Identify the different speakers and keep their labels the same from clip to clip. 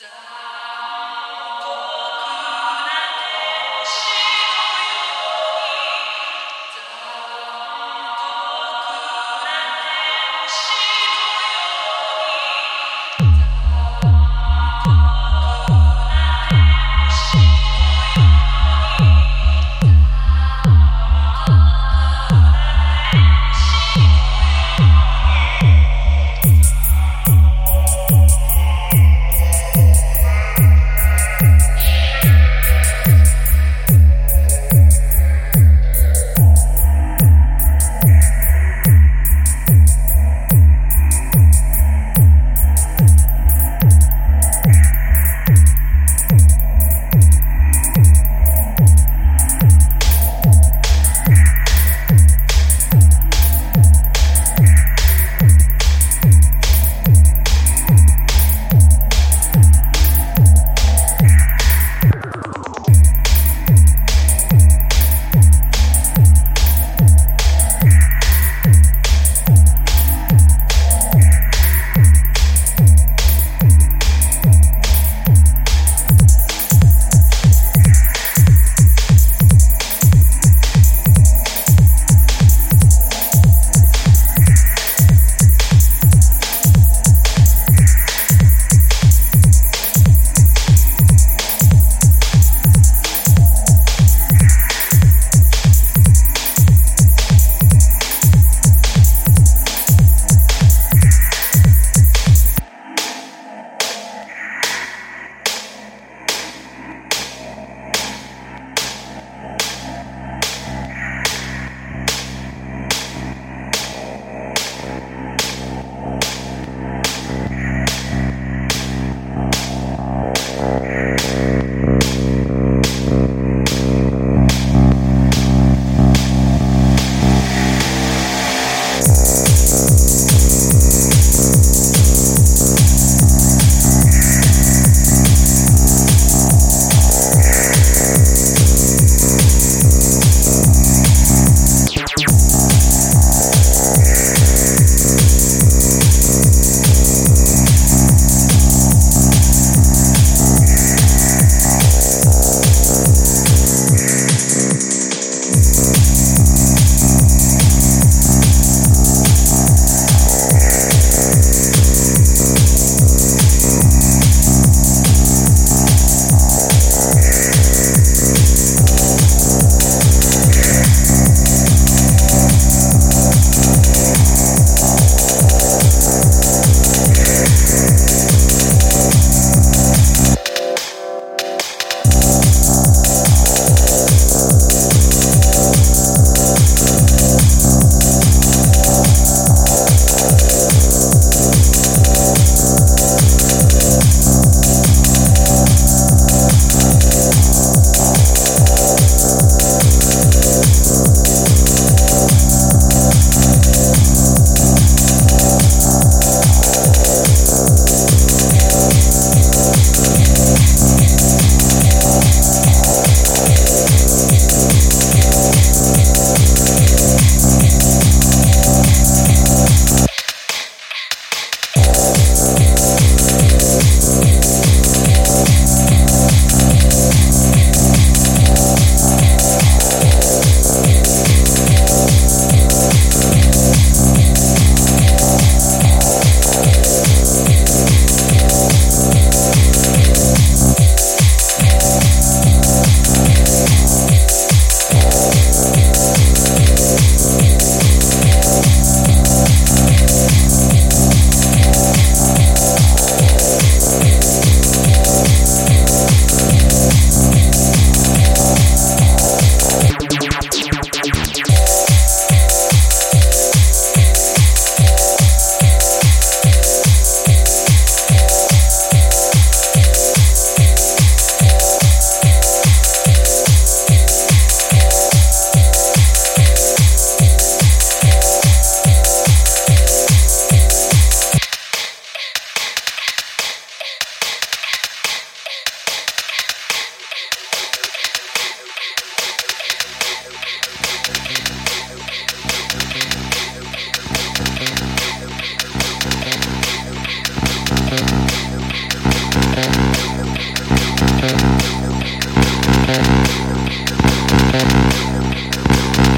Speaker 1: Die.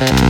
Speaker 1: Thank you.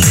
Speaker 1: 白い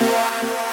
Speaker 1: Música